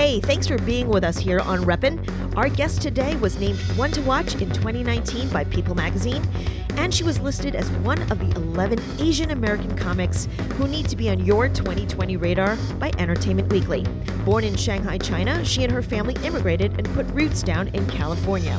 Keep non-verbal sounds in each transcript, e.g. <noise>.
Hey, thanks for being with us here on Reppin'. Our guest today was named One to Watch in 2019 by People magazine, and she was listed as one of the 11 Asian American comics who need to be on your 2020 radar by Entertainment Weekly. Born in Shanghai, China, she and her family immigrated and put roots down in California.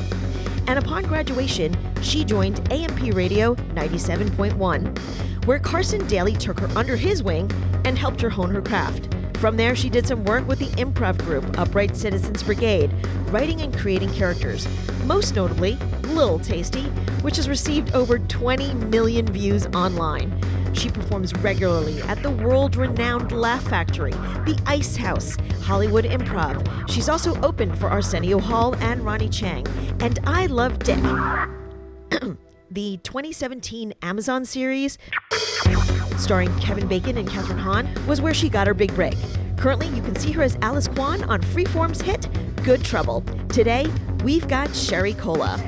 And upon graduation, she joined AMP Radio 97.1, where Carson Daly took her under his wing and helped her hone her craft. From there, she did some work with the improv group Upright Citizens Brigade, writing and creating characters. Most notably, Little Tasty, which has received over 20 million views online. She performs regularly at the world renowned Laugh Factory, the Ice House, Hollywood Improv. She's also opened for Arsenio Hall and Ronny Chieng. And I Love Dick. The 2017 Amazon series starring Kevin Bacon and Kathryn Hahn, was where she got her big break. Currently, you can see her as Alice Kwan on Freeform's hit Good Trouble. Today, we've got Sherry Cola.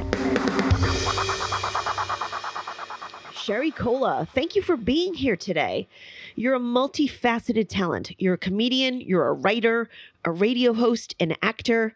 Sherry Cola, thank you for being here today. You're a multifaceted talent. You're a comedian, you're a writer, a radio host, an actor.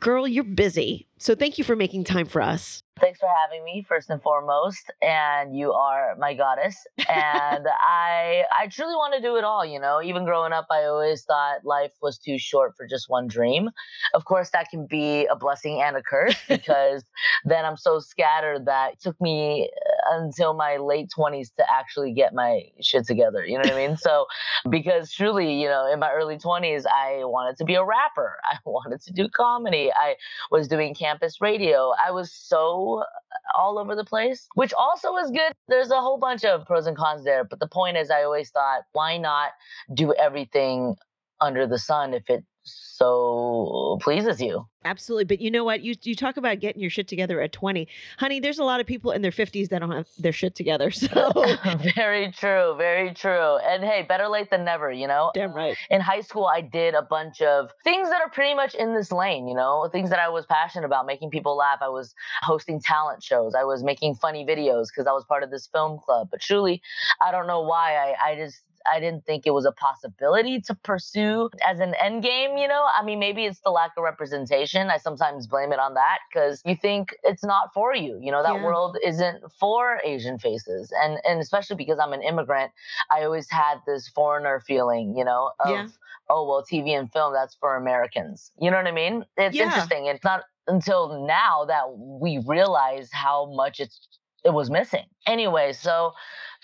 Girl, you're busy. So thank you for making time for us. Thanks for having me, first and foremost. And you are my goddess. And <laughs> I I truly want to do it all, you know. Even growing up, I always thought life was too short for just one dream. Of course, that can be a blessing and a curse <laughs> because then I'm so scattered that it took me until my late 20s to actually get my shit together. You know what I mean? So because truly, you know, in my early 20s, I wanted to be a rapper. <laughs> I wanted to do comedy. I was doing campus radio. I was so uh, all over the place, which also is good. There's a whole bunch of pros and cons there. But the point is, I always thought, why not do everything under the sun if it so pleases you. Absolutely. But you know what? You you talk about getting your shit together at 20. Honey, there's a lot of people in their 50s that don't have their shit together. <laughs> So <laughs> very true, very true. And hey, better late than never, you know? Damn right. In high school, I did a bunch of things that are pretty much in this lane, you know, things that I was passionate about, making people laugh. I was hosting talent shows. I was making funny videos because I was part of this film club. But truly, I don't know why I, I just I didn't think it was a possibility to pursue as an end game, you know? I mean, maybe it's the lack of representation. I sometimes blame it on that because you think it's not for you. You know, that yeah. world isn't for Asian faces. And and especially because I'm an immigrant, I always had this foreigner feeling, you know, of yeah. oh well, TV and film, that's for Americans. You know what I mean? It's yeah. interesting. It's not until now that we realize how much it's it was missing. Anyway, so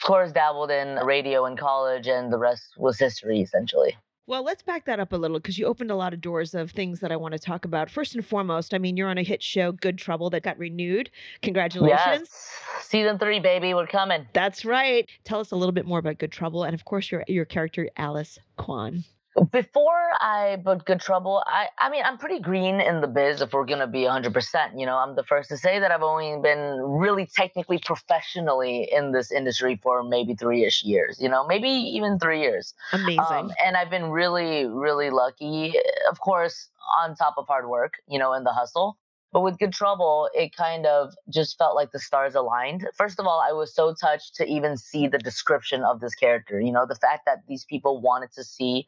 course dabbled in radio in college and the rest was history essentially. Well, let's back that up a little because you opened a lot of doors of things that I want to talk about. First and foremost, I mean, you're on a hit show, Good Trouble, that got renewed. Congratulations. Yes. Season three, baby. We're coming. That's right. Tell us a little bit more about Good Trouble and, of course, your, your character, Alice Kwan. Before I booked Good Trouble, I I mean I'm pretty green in the biz if we're gonna be 100. percent You know, I'm the first to say that I've only been really technically professionally in this industry for maybe three ish years. You know, maybe even three years. Amazing. Um, and I've been really really lucky. Of course, on top of hard work, you know, in the hustle. But with Good Trouble, it kind of just felt like the stars aligned. First of all, I was so touched to even see the description of this character. You know, the fact that these people wanted to see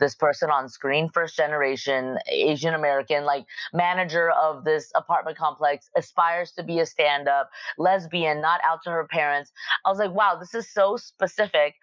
this person on screen, first generation Asian American, like manager of this apartment complex, aspires to be a stand up, lesbian, not out to her parents. I was like, wow, this is so specific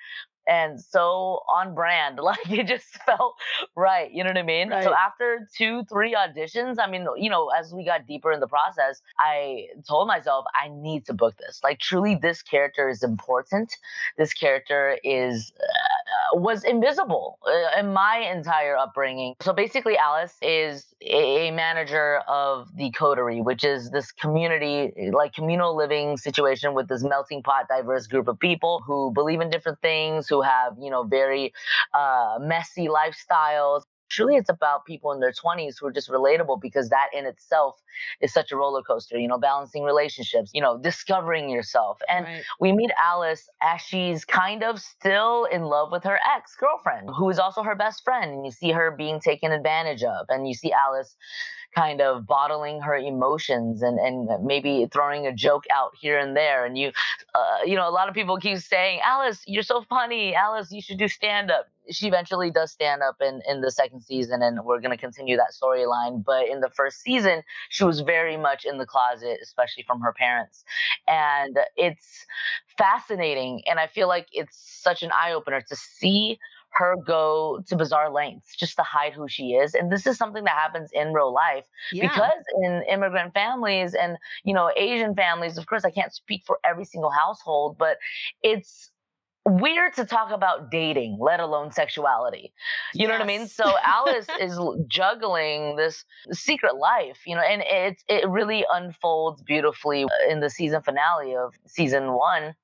and so on brand. <laughs> Like it just felt right. You know what I mean? Right. So after two, three auditions, I mean, you know, as we got deeper in the process, I told myself, I need to book this. Like truly, this character is important. This character is. Uh, was invisible uh, in my entire upbringing. So basically, Alice is a manager of the Coterie, which is this community, like communal living situation with this melting pot, diverse group of people who believe in different things, who have, you know, very uh, messy lifestyles. Truly, it's about people in their 20s who are just relatable because that in itself is such a roller coaster, you know, balancing relationships, you know, discovering yourself. And right. we meet Alice as she's kind of still in love with her ex girlfriend, who is also her best friend. And you see her being taken advantage of. And you see Alice kind of bottling her emotions and, and maybe throwing a joke out here and there. And you, uh, you know, a lot of people keep saying, Alice, you're so funny. Alice, you should do stand up. She eventually does stand up in, in the second season, and we're going to continue that storyline. But in the first season, she was very much in the closet, especially from her parents. And it's fascinating. And I feel like it's such an eye opener to see her go to bizarre lengths just to hide who she is. And this is something that happens in real life yeah. because in immigrant families and, you know, Asian families, of course, I can't speak for every single household, but it's weird to talk about dating, let alone sexuality. You yes. know what I mean? So Alice <laughs> is juggling this secret life, you know, and it it really unfolds beautifully uh, in the season finale of season 1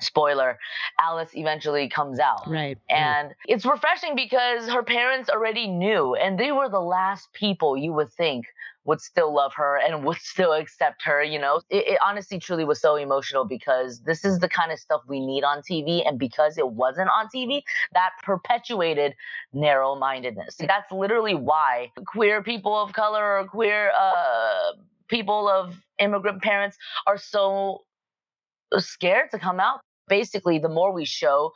spoiler alice eventually comes out. Right and right. it's refreshing because her parents already knew and they were the last people you would think would still love her and would <laughs> still accept her you know? It, it honestly truly was so emotional because this is the kind of stuff we need on tv and because it wasn't on tv that perpetuated narrow-mindedness. That's literally why queer people of color or queer uh, people of immigrant parents are so Uh, scared to come out basically the more we show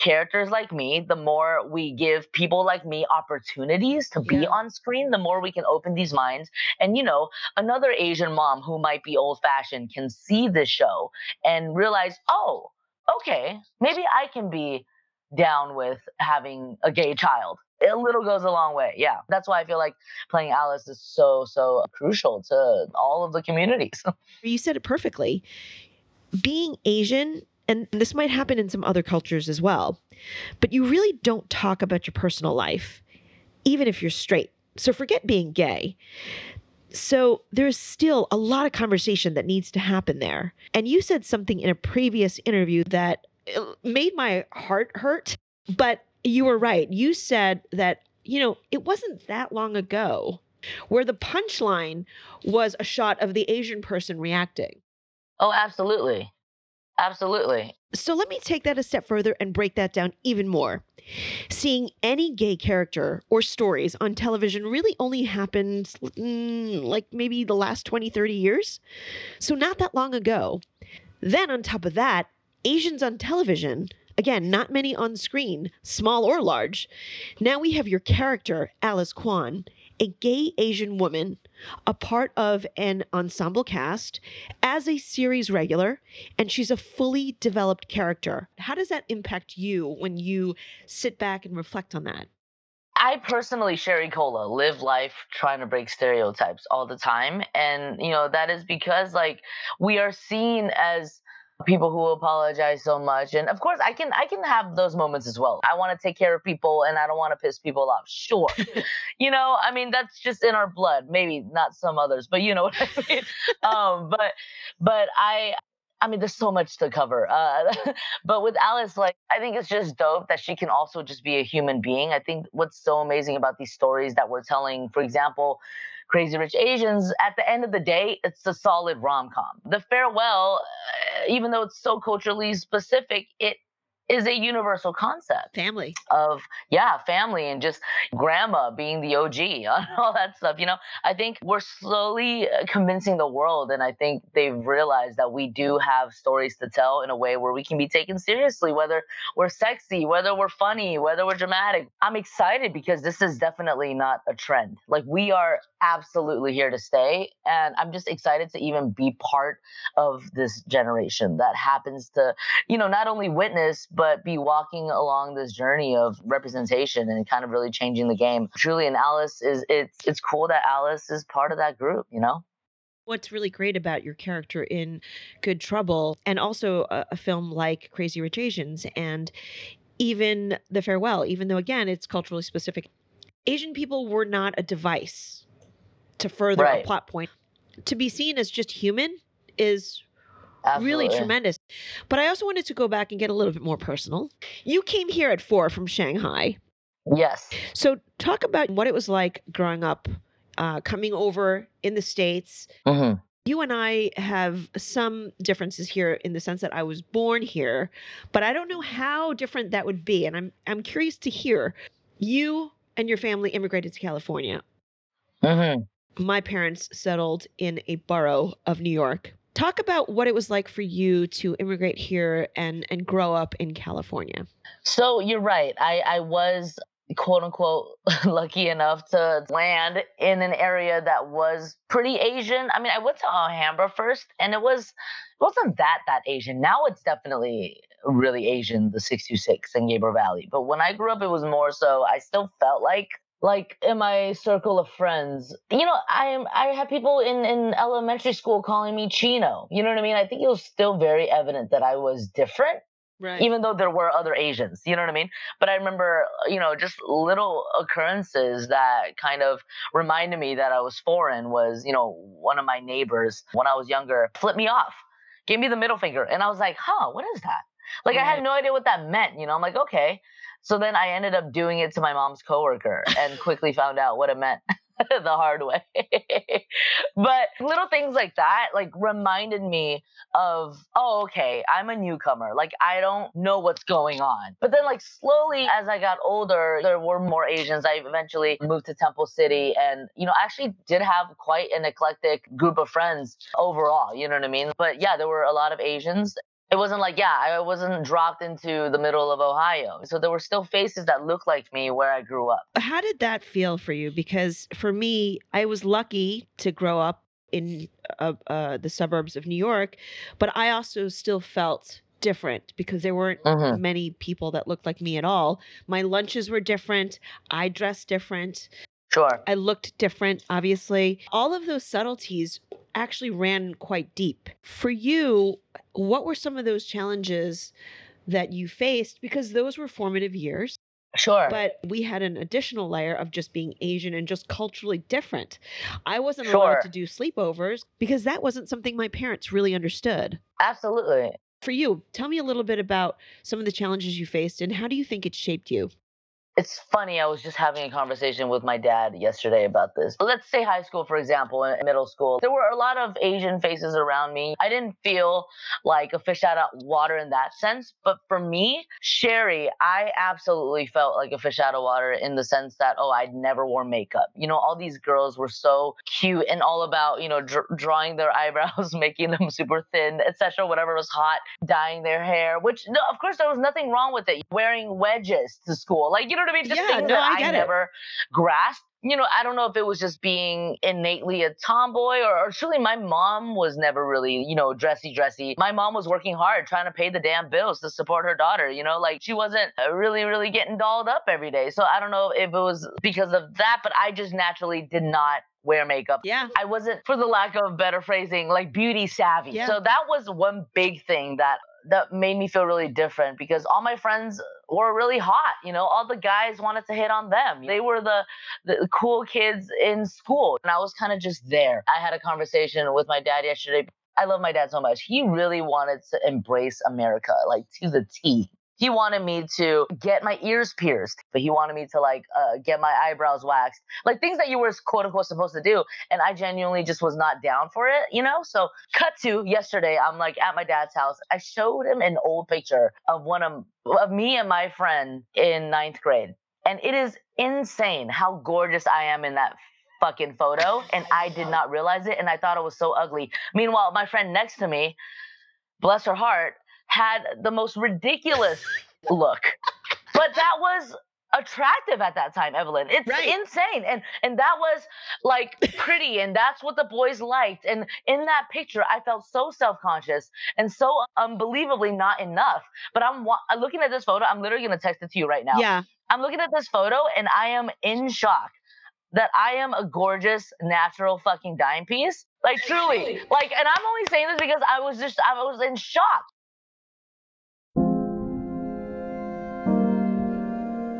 characters like me the more we give people like me opportunities to yeah. be on screen the more we can open these minds and you know another asian mom who might be old fashioned can see this show and realize oh okay maybe i can be down with having a gay child a little goes a long way. Yeah. That's why I feel like playing Alice is so, so crucial to all of the communities. <laughs> you said it perfectly. Being Asian and this might happen in some other cultures as well, but you really don't talk about your personal life, even if you're straight. So forget being gay. So there's still a lot of conversation that needs to happen there. And you said something in a previous interview that uh, made my heart hurt, but you were right. You said that, you know, it wasn't that long ago where the punchline was a shot of the Asian person reacting. Oh, absolutely. Absolutely. So let me take that a step further and break that down even more. Seeing any gay character or stories on television really only happened mm, like maybe the last 20, 30 years. So not that long ago. Then on top of that, Asians on television, again, not many on screen, small or large. Now we have your character, Alice Kwan, a gay Asian woman, a part of an ensemble cast, as a series regular, and she's a fully developed character. How does that impact you when you sit back and reflect on that? I personally, Sherry Cola, live life trying to break stereotypes all the time. And, you know, that is because, like, we are seen as people who apologize so much and of course i can i can have those moments as well i want to take care of people and i don't want to piss people off sure <laughs> you know i mean that's just in our blood maybe not some others but you know what <laughs> i mean um but but i I mean, there's so much to cover. Uh, <laughs> but with Alice, like, I think it's just dope that she can also just be a human being. I think what's so amazing about these stories that we're telling, for example, Crazy Rich Asians, at the end of the day, it's a solid rom com. The Farewell, uh, even though it's so culturally specific, it is a universal concept. Family. Of, yeah, family and just grandma being the OG and <laughs> all that stuff. You know, I think we're slowly uh, convincing the world, and I think they've realized that we do have stories to tell in a way where we can be taken seriously, whether we're sexy, whether we're funny, whether we're dramatic. I'm excited because this is definitely not a trend. Like, we are absolutely here to stay. And I'm just excited to even be part of this generation that happens to, you know, not only witness, but be walking along this journey of representation and kind of really changing the game. Truly, and Alice is it's it's cool that Alice is part of that group, you know? What's really great about your character in Good Trouble and also a, a film like Crazy Rich Asians and even The Farewell, even though again it's culturally specific, Asian people were not a device to further right. a plot point. To be seen as just human is Absolutely. really tremendous. But I also wanted to go back and get a little bit more personal. You came here at four from Shanghai. Yes. So talk about what it was like growing up, uh, coming over in the States. Mm-hmm. You and I have some differences here in the sense that I was born here, but I don't know how different that would be. And I'm I'm curious to hear. You and your family immigrated to California. Mm-hmm. My parents settled in a borough of New York Talk about what it was like for you to immigrate here and and grow up in California. So you're right. I I was quote unquote <laughs> lucky enough to land in an area that was pretty Asian. I mean, I went to Alhambra first and it was it wasn't that that Asian. Now it's definitely really Asian, the 626 in Gabriel Valley. But when I grew up it was more so I still felt like like in my circle of friends. You know i am i had people in in elementary school calling me chino. You know what i mean? I think it was still very evident that i was different right. even though there were other asians. You know what i mean? But i remember you know just little occurrences that kind of reminded me that i was foreign was you know one of my neighbors when i was younger flipped me off gave me the middle finger and i was like huh what is that? Like right. i had no idea what that meant you know? I'm like okay so then I ended up doing it to my mom's coworker and quickly found out what it meant <laughs> the hard way. <laughs> but little things like that like reminded me of, oh, okay, I'm a newcomer. Like I don't know what's going on. But then like slowly as I got older, there were more Asians. I eventually moved to Temple City and, you know, actually did have quite an eclectic group of friends overall. You know what I mean? But yeah, there were a lot of Asians it wasn't like yeah i wasn't dropped into the middle of ohio so there were still faces that looked like me where i grew up how did that feel for you because for me i was lucky to grow up in uh, uh, the suburbs of new york but i also still felt different because there weren't mm-hmm. many people that looked like me at all my lunches were different i dressed different Sure. I looked different, obviously. All of those subtleties actually ran quite deep. For you, what were some of those challenges that you faced? Because those were formative years. Sure. But we had an additional layer of just being Asian and just culturally different. I wasn't sure. allowed to do sleepovers because that wasn't something my parents really understood. Absolutely. For you, tell me a little bit about some of the challenges you faced and how do you think it shaped you? It's funny. I was just having a conversation with my dad yesterday about this. Let's say high school, for example, in middle school. There were a lot of Asian faces around me. I didn't feel like a fish out of water in that sense. But for me, Sherry, I absolutely felt like a fish out of water in the sense that, oh, I'd never wore makeup. You know, all these girls were so cute and all about, you know, dr- drawing their <laughs> eyebrows, making them super thin, etc., whatever was hot, dyeing their hair, which, no, of course, there was nothing wrong with it. Wearing wedges to school. Like, you know, what I mean? Just yeah, things no, that I, I never it. grasped. You know, I don't know if it was just being innately a tomboy or, or truly my mom was never really, you know, dressy, dressy. My mom was working hard trying to pay the damn bills to support her daughter, you know, like she wasn't uh, really, really getting dolled up every day. So I don't know if it was because of that, but I just naturally did not wear makeup. Yeah. I wasn't, for the lack of better phrasing, like beauty savvy. Yeah. So that was one big thing that that made me feel really different because all my friends were really hot. You know, all the guys wanted to hit on them. They were the, the cool kids in school. And I was kind of just there. I had a conversation with my dad yesterday I love my dad so much. He really wanted to embrace America, like to the T. He wanted me to get my ears pierced, but he wanted me to like uh, get my eyebrows waxed, like things that you were quote unquote supposed to do. And I genuinely just was not down for it, you know? So, cut to yesterday, I'm like at my dad's house. I showed him an old picture of one of, of me and my friend in ninth grade. And it is insane how gorgeous I am in that fucking photo. And I did not realize it. And I thought it was so ugly. Meanwhile, my friend next to me, bless her heart, had the most ridiculous look. But that was attractive at that time, Evelyn. It's Right. insane. And and that was like pretty and that's what the boys liked. And in that picture, I felt so self-conscious and so unbelievably not enough. But I'm wa- looking at this photo, I'm literally going to text it to you right now. Yeah. I'm looking at this photo and I am in shock that I am a gorgeous natural fucking dime piece. Like truly. Like and I'm only saying this because I was just I was in shock.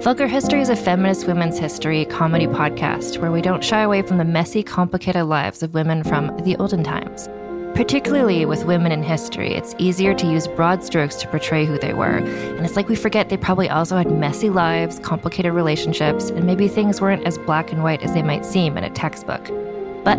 Vulgar History is a feminist women's history comedy podcast where we don't shy away from the messy, complicated lives of women from the olden times. Particularly with women in history, it's easier to use broad strokes to portray who they were, and it's like we forget they probably also had messy lives, complicated relationships, and maybe things weren't as black and white as they might seem in a textbook. But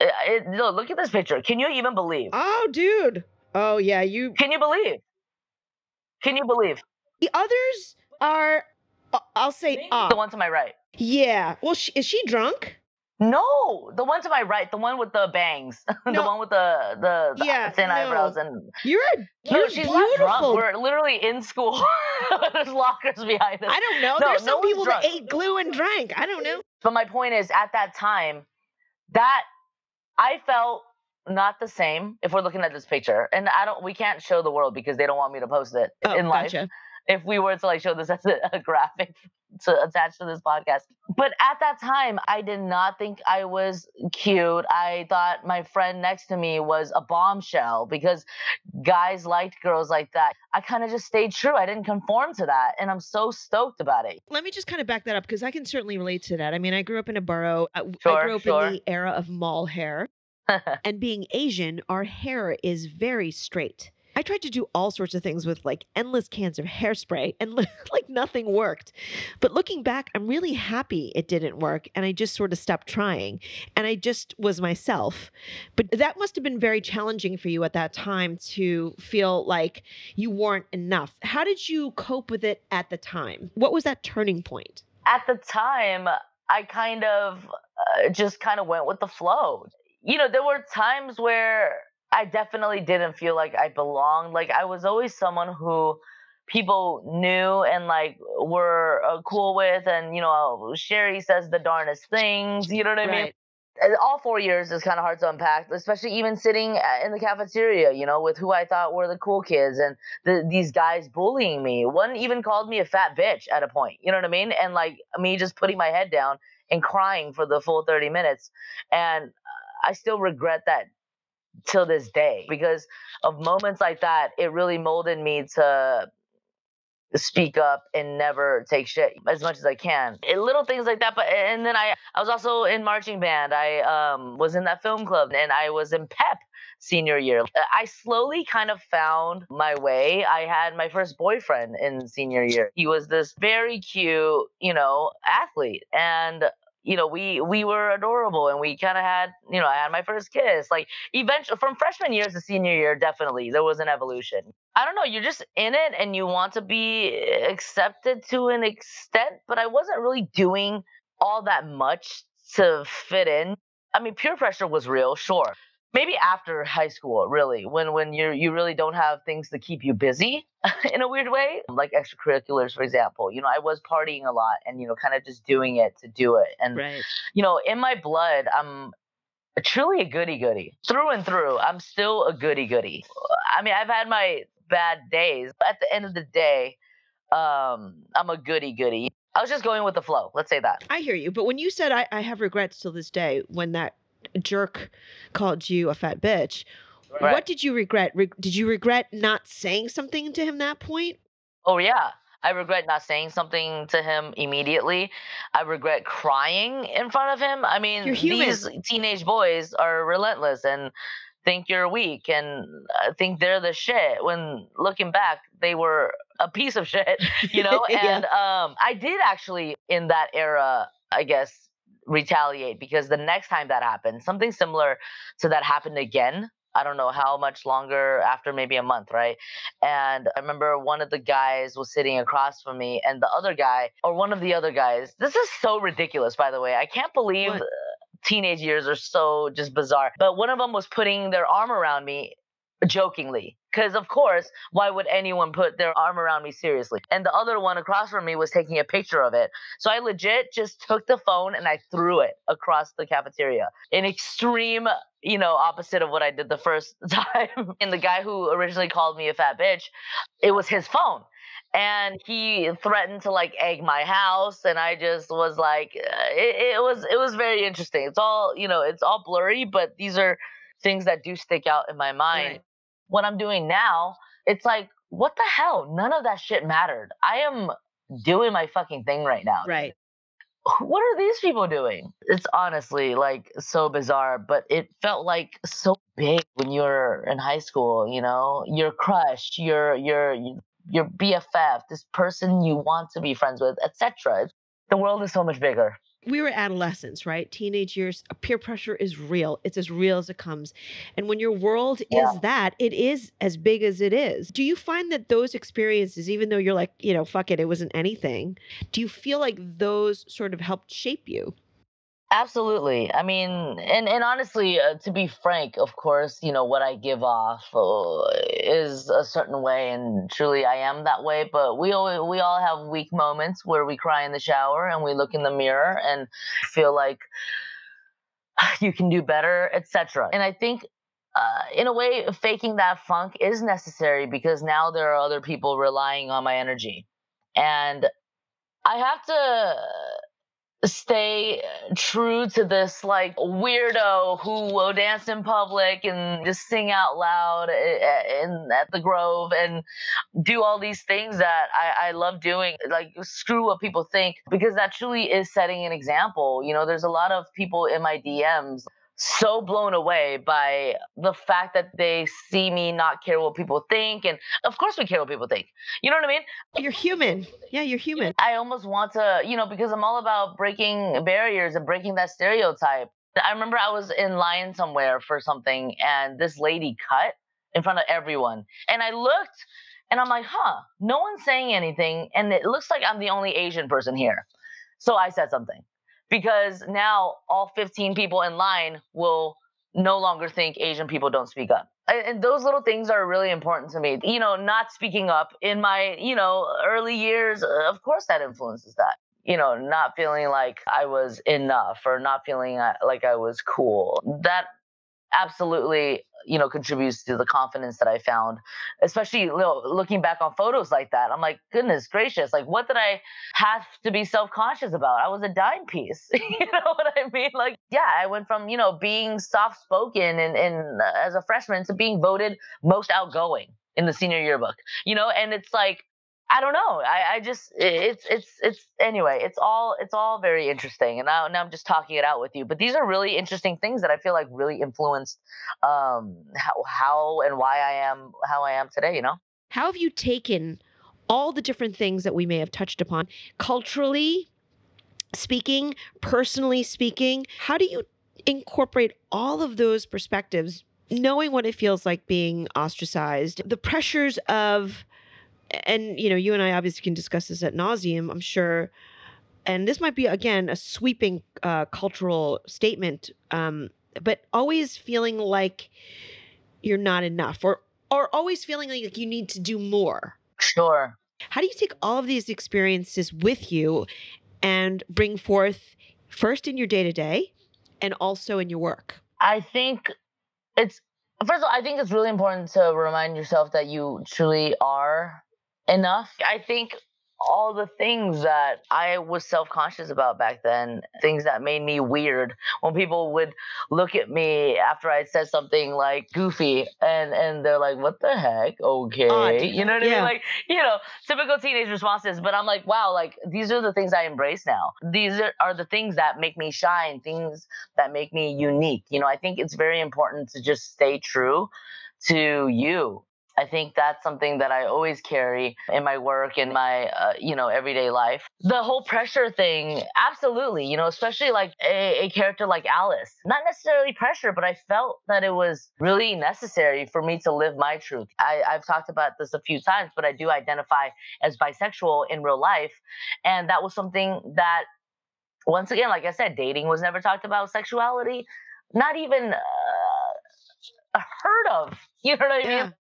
Uh, it- no, look at this picture. Can you even believe? Oh, dude. Oh, yeah. You. Can you believe? Can you believe? The others are. uh, I'll say The off. one to my right. Yeah. Well, sh is she drunk? No, the one to my right, the one with the bangs, <laughs> the one with the the, the Yeah, thin no. eyebrows, and You're a. no, You're she's not drunk. We're literally in school. <laughs> There's lockers behind us. I don't know. No, There's some people that ate glue and drank. I don't know. But my point is, at that time, that I felt not the same. If we're looking at this picture, and I don't, we can't show the world because they don't want me to post it Oh, in life. gotcha. If we were to like show this as a, a graphic to attach to this podcast, but at that time, I did not think I was cute. I thought my friend next to me was a bombshell because guys liked girls like that. I kind of just stayed true. I didn't conform to that, and I'm so stoked about it. Let me just kind of back that up because I can certainly relate to that. I mean, I grew up in a borough. Uh, I, I grew up sure. in the era of mall hair. <laughs> and being Asian, our hair is very straight. I tried to do all sorts of things with like endless cans of hairspray and <laughs> like nothing worked. But looking back, I'm really happy it didn't work and I just sort of stopped trying and I just was myself. But that must have been very challenging for you at that time to feel like you weren't enough. How did you cope with it at the time? What was that turning point? at the time, I kind of uh, just kind of went with the flow. You know, there were times where I definitely didn't feel like I belonged. Like I was always someone who people knew and like were uh, cool with, and you know, Sherry says the darndest things. You know what I mean? Right. Uh, All four years is kind of hard to unpack, especially even sitting uh, in the cafeteria, you know, with who I thought were the cool kids and the, these guys bullying me. One even called me a fat bitch at a point, you know what I mean? And like me just putting my head down and crying for the full 30 minutes. And uh, I still regret that till this day because of moments like that. It really molded me to speak up and never take shit as much as I can. Little things like that. But and then I I was also in marching band. I um was in that film club and I was in pep senior year. I slowly kind of found my way. I had my first boyfriend in senior year. He was this very cute, you know, athlete and you know, we we were adorable and we kind of had, you know, I had my first kiss. Like eventually from freshman year to senior year, definitely there was an evolution. I don't know, you're just in it and you want to be accepted to an extent, but I wasn't really doing all that much to fit in. I mean, peer pressure was real, sure. Maybe after high school, really, when when you you really don't have things to keep you busy <laughs> in a weird way, like extracurriculars, for example. You know, I was partying a lot and you know, kind of just doing it to do it. And Right. you know, in my blood, I'm truly a goody goody through and through. I'm still a goody goody. I mean, I've had my bad days, but at the end of the day, um, I'm a goody goody. I was just going with the flow. Let's say that. I hear you. But when you said I, I have regrets till this day when that jerk called you a fat bitch, what did you regret? Re- did you regret not saying something to him that point? Oh yeah. I regret not saying something to him immediately. I regret crying in front of him. I mean, these teenage boys are relentless and think you're weak and uh, think they're the shit. When looking back, they were a piece of shit, <laughs> you know. <laughs> Yeah. And um, I did actually in that era, I guess, retaliate because the next time that happened, something similar to that happened again. I don't know how much longer after maybe a month, right? And I remember one of the guys was sitting across from me, and the other guy, or one of the other guys, this is so ridiculous, by the way. I can't believe What? uh, teenage years are so just bizarre. But one of them was putting their arm around me jokingly. Because, of course, why would anyone put their arm around me seriously? And the other one across from me was taking a picture of it. So I legit just took the phone and I threw it across the cafeteria. An extreme, you know, opposite of what I did the first <laughs> time. and the guy who originally called me a fat bitch, it was his phone. And he threatened to like egg my house, and I just was like, uh, it, it was it was very interesting. It's all you know, it's all blurry, but these are things that do stick out in my mind Right. What I'm doing now, it's like, what the hell? None of that shit mattered. I am doing my fucking thing right now. Right. What are these people doing? It's honestly like so bizarre, but it felt like so big when you were in high school, you know? Your crush, your your your BFF, this person you want to be friends with, etc. The world is so much bigger. We were adolescents, right? Teenage years, uh, peer pressure is real. It's as real as it comes. And when your world Yeah. is that, it is as big as it is. Do you find that those experiences, even though you're like, you know, fuck it, it wasn't anything, do you feel like those sort of helped shape you? Absolutely. I mean, and and honestly, uh, to be frank, of course, you know what I give off uh, is a certain way, and truly, I am that way. But we all we all have weak moments where we cry in the shower and we look in the mirror and feel like you can do better, etc. And I think. Uh, in a way, faking that funk is necessary because now there are other people relying on my energy. And I have to stay true to this like weirdo who will dance in public and just sing out loud i- in at the Grove and do all these things that I, I love doing. Like screw what people think because that truly is setting an example. You know, there's a lot of people in my DMs so blown away by the fact that they see me not care what people think and of course we care what people think you know what i mean You're human. Yeah, you're human. I almost want to, you know, because I'm all about breaking barriers and breaking that stereotype. I remember I was in line somewhere for something and this lady cut in front of everyone. And I looked and I'm like, huh, no one's saying anything. And it looks like I'm the only Asian person here. So I said something because now all 15 people in line will no longer think Asian people don't speak up. And those little things are really important to me. You know, not speaking up in my, you know, early years, of course that influences that. You know, not feeling like I was enough or not feeling uh, like I was cool. That absolutely, you know, contributes to the confidence that I found, especially you know, looking back on photos like that. I'm like, goodness gracious, like what did I have to be self-conscious about? I was a dime piece. <laughs> you know what I mean? Like, yeah, I went from, you know, being soft-spoken and, and uh, as a freshman to being voted most outgoing in the senior yearbook. You know, and it's like I don't know. I, I just it's it's it's anyway. It's all it's all very interesting, and now now I'm just talking it out with you. But these are really interesting things that I feel like really influenced um, how how and why I am how I am today. You know. How have you taken all the different things that we may have touched upon culturally speaking, personally speaking? How do you incorporate all of those perspectives, knowing what it feels like being ostracized, the pressures of, and you know, you and I obviously can discuss this at nauseum, I'm sure, and this might be again a sweeping uh, cultural statement, um, but always feeling like you're not enough, or or always feeling like you need to do more. Sure. How do you take all of these experiences with you and bring forth first in your day to day and also in your work? I think it's first of all, I think it's really important to remind yourself that you truly are enough. I think all the things that I was self conscious about back then, things that made me weird. When people would look at me after I said something like goofy and, and they're like, what the heck? Okay. Odd. You know what I mean? Like, you know, typical teenage responses. But I'm like, wow, like these are the things I embrace now. These are, are the things that make me shine, things that make me unique. You know, I think it's very important to just stay true to you. I think that's something that I always carry in my work and my, uh, you know, everyday life. The whole pressure thing, absolutely, you know, especially like a, a character like Alice. Not necessarily pressure, but I felt that it was really necessary for me to live my truth. I, I've talked about this a few times, but I do identify as bisexual in real life. And that was something that, once again, like I said, dating was never talked about, sexuality, not even uh, heard of. <laughs> You know what I mean?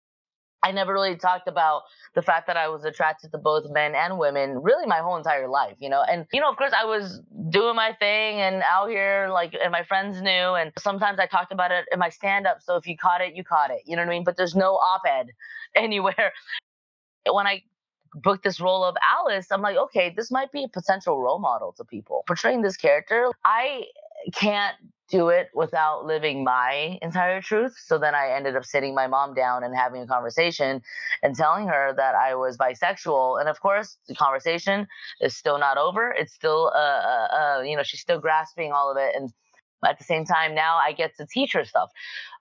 I never really talked about the fact that I was attracted to both men and women really my whole entire life, you know. And you know, of course, I was doing my thing and out here, like, and my friends knew. And sometimes I talked about it in my stand-up. So if you caught it, you caught it. You know what I mean? But there's no op-ed <laughs> anywhere. When I booked this role of Alice, I'm like, okay, this might be a potential role model to people. Portraying this character, I can't do it without living my entire truth. So then I ended up sitting my mom down and having a conversation and telling her that I was bisexual. And of course, the conversation is still not over. It's still, uh, uh, uh, you know, she's still grasping all of it. And at the same time, now I get to teach her stuff.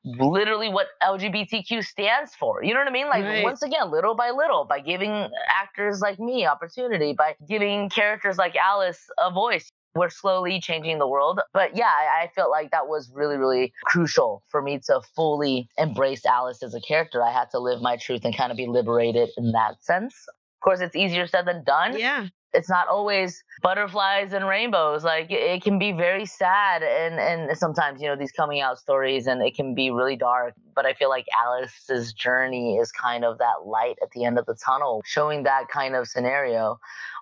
Literally, what LGBTQ stands for. You know what I mean? Like, Right. once again, little by little, by giving actors like me opportunity, by giving characters like Alice a voice we're slowly changing the world. But yeah, I, felt like that was really, really crucial for me to fully embrace Alice as a character. I had to live my truth and kind of be liberated in that sense. Of course, it's easier said than done. Yeah. It's not always butterflies and rainbows. Like it, it can be very sad and and sometimes, you know, these coming out stories and it can be really dark. But I feel like Alice's journey is kind of that light at the end of the tunnel, showing that kind of scenario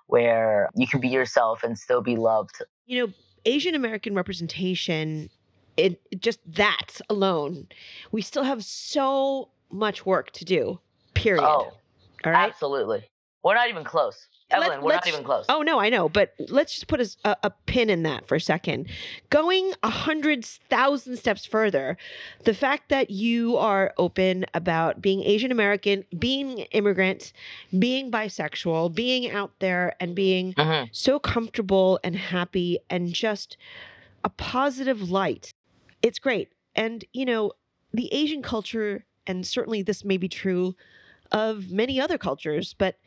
where you can be yourself and still be loved. You know, Asian American representation, it it- just that alone, we still have so much work to do. Period. Oh, All right. absolutely. We're not even close. Let- we're not even close. Oh no, I know, but let's just put a pin in that for a second. Going a hundred thousand steps further, the fact that you are open about being Asian American, being immigrant, being bisexual, being out there, and being Mhm. so comfortable and happy and just a positive light. It's great. And, you know, the Asian culture, and certainly this may be true of many other cultures, but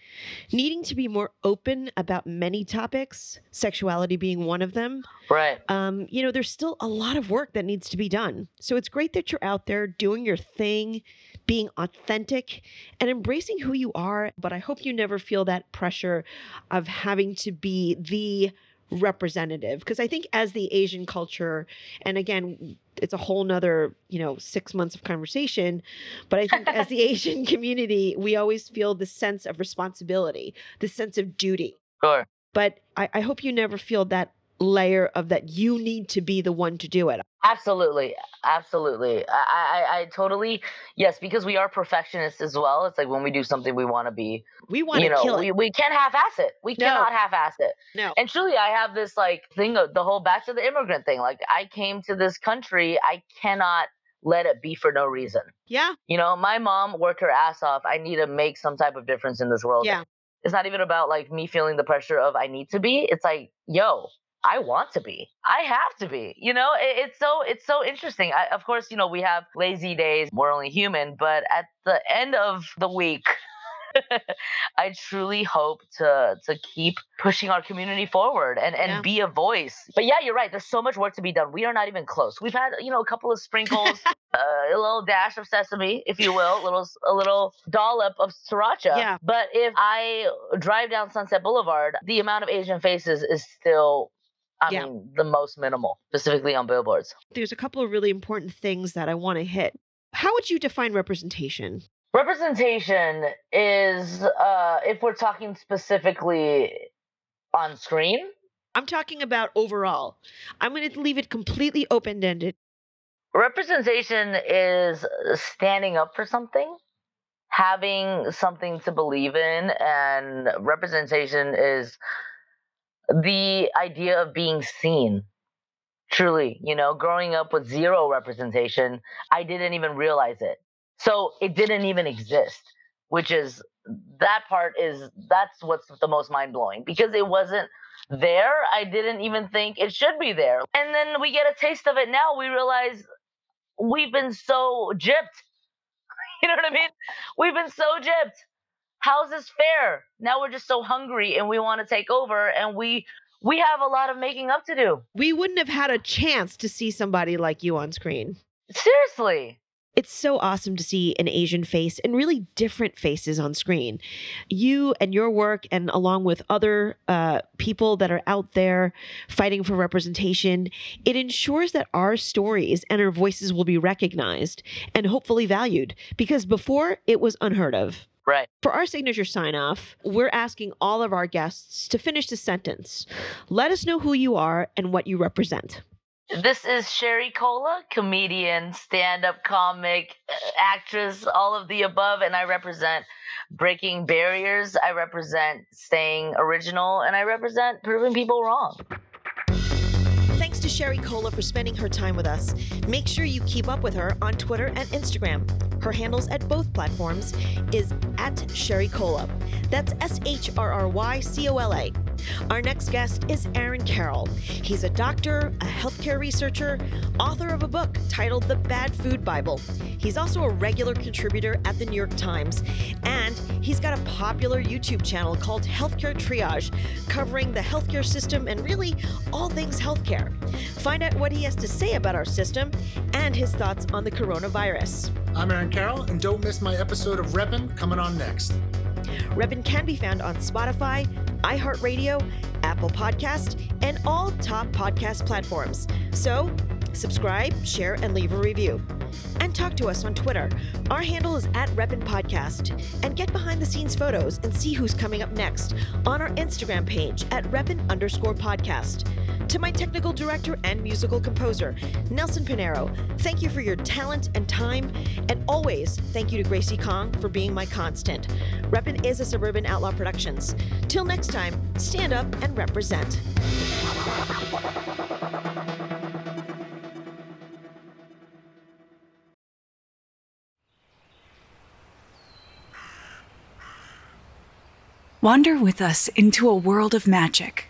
needing to be more open about many topics, sexuality being one of them, Right. um, you know, there's still a lot of work that needs to be done. So it's great that you're out there doing your thing, being authentic, and embracing who you are. But I hope you never feel that pressure of having to be the representative because i think as the asian culture and again it's a whole nother you know six months of conversation but i think as <laughs> the asian community we always feel the sense of responsibility the sense of duty Sure. but I, I hope you never feel that layer of that you need to be the one to do it. Absolutely, absolutely. I, I, I totally yes, because we are perfectionists as well. It's like when we do something, we want to be. We want You to know, kill we, it. we can't half-ass it. We No. cannot half-ass it. No. And truly, I have this like thing of the whole back to the immigrant thing. Like I came to this country, I cannot let it be for no reason. Yeah. You know, my mom worked her ass off. I need to make some type of difference in this world. Yeah. It's not even about like me feeling the pressure of I need to be. It's like, yo, I want to be. I have to be. You know, it, it's so it's so interesting. I, of course, you know, we have lazy days. We're only human, but at the end of the week, <laughs> I truly hope to to keep pushing our community forward and and Yeah. be a voice. But yeah, you're right. There's so much work to be done. We are not even close. We've had you know a couple of sprinkles, <laughs> uh, a little dash of sesame, if you will, a little a little dollop of sriracha. Yeah. But if I drive down Sunset Boulevard, the amount of Asian faces is still, I Yeah. mean, the most minimal, specifically on billboards. There's a couple of really important things that I want to hit. How would you define representation? Representation is, uh, if we're talking specifically on screen, I'm talking about overall. I'm going to leave it completely open ended. representation is standing up for something having something to believe in and representation is the idea of being seen truly you know growing up with zero representation i didn't even realize it so it didn't even exist which is that part is that's what's the most mind-blowing because it wasn't there i didn't even think it should be there and then we get a taste of it now we realize we've been so gypped. <laughs> You know what I mean? We've been so gypped. How's this fair? Now we're just so hungry and we want to take over and we we have a lot of making up to do. We wouldn't have had a chance to see somebody like you on screen. Seriously. It's so awesome to see an Asian face and really different faces on screen. You and your work, and along with other uh, people that are out there fighting for representation, it ensures that our stories and our voices will be recognized and hopefully valued because before it was unheard of. Right. For our signature sign off, we're asking all of our guests to finish the sentence. Let us know who you are and what you represent. This is Sherry Cola, comedian, stand-up comic, uh, actress, all of the above and I represent breaking barriers. I represent staying original and I represent proving people wrong. Thanks to Sherry Cola for spending her time with us. Make sure you keep up with her on Twitter and Instagram. Her handles at both platforms is at Sherry Cola. That's S H R R Y C O L A. Our next guest is Aaron Carroll. He's a doctor, a healthcare researcher, author of a book titled The Bad Food Bible. He's also a regular contributor at the New York Times, and he's got a popular YouTube channel called Healthcare Triage, covering the healthcare system and really all things healthcare. Find out what he has to say about our system and his thoughts on the coronavirus. I'm Aaron Carroll, and don't miss my episode of Reppin' coming on next. Reppin can be found on Spotify, iHeartRadio, Apple Podcast, and all top podcast platforms. So, subscribe, share, and leave a review. And talk to us on Twitter. Our handle is at Reppin Podcast. And get behind the scenes photos and see who's coming up next on our Instagram page at Reppin underscore podcast. To my technical director and musical composer, Nelson Pinero, thank you for your talent and time. And always thank you to Gracie Kong for being my constant. Reppin is a Suburban Outlaw Productions. Till next time, stand up and represent. Wander with us into a world of magic.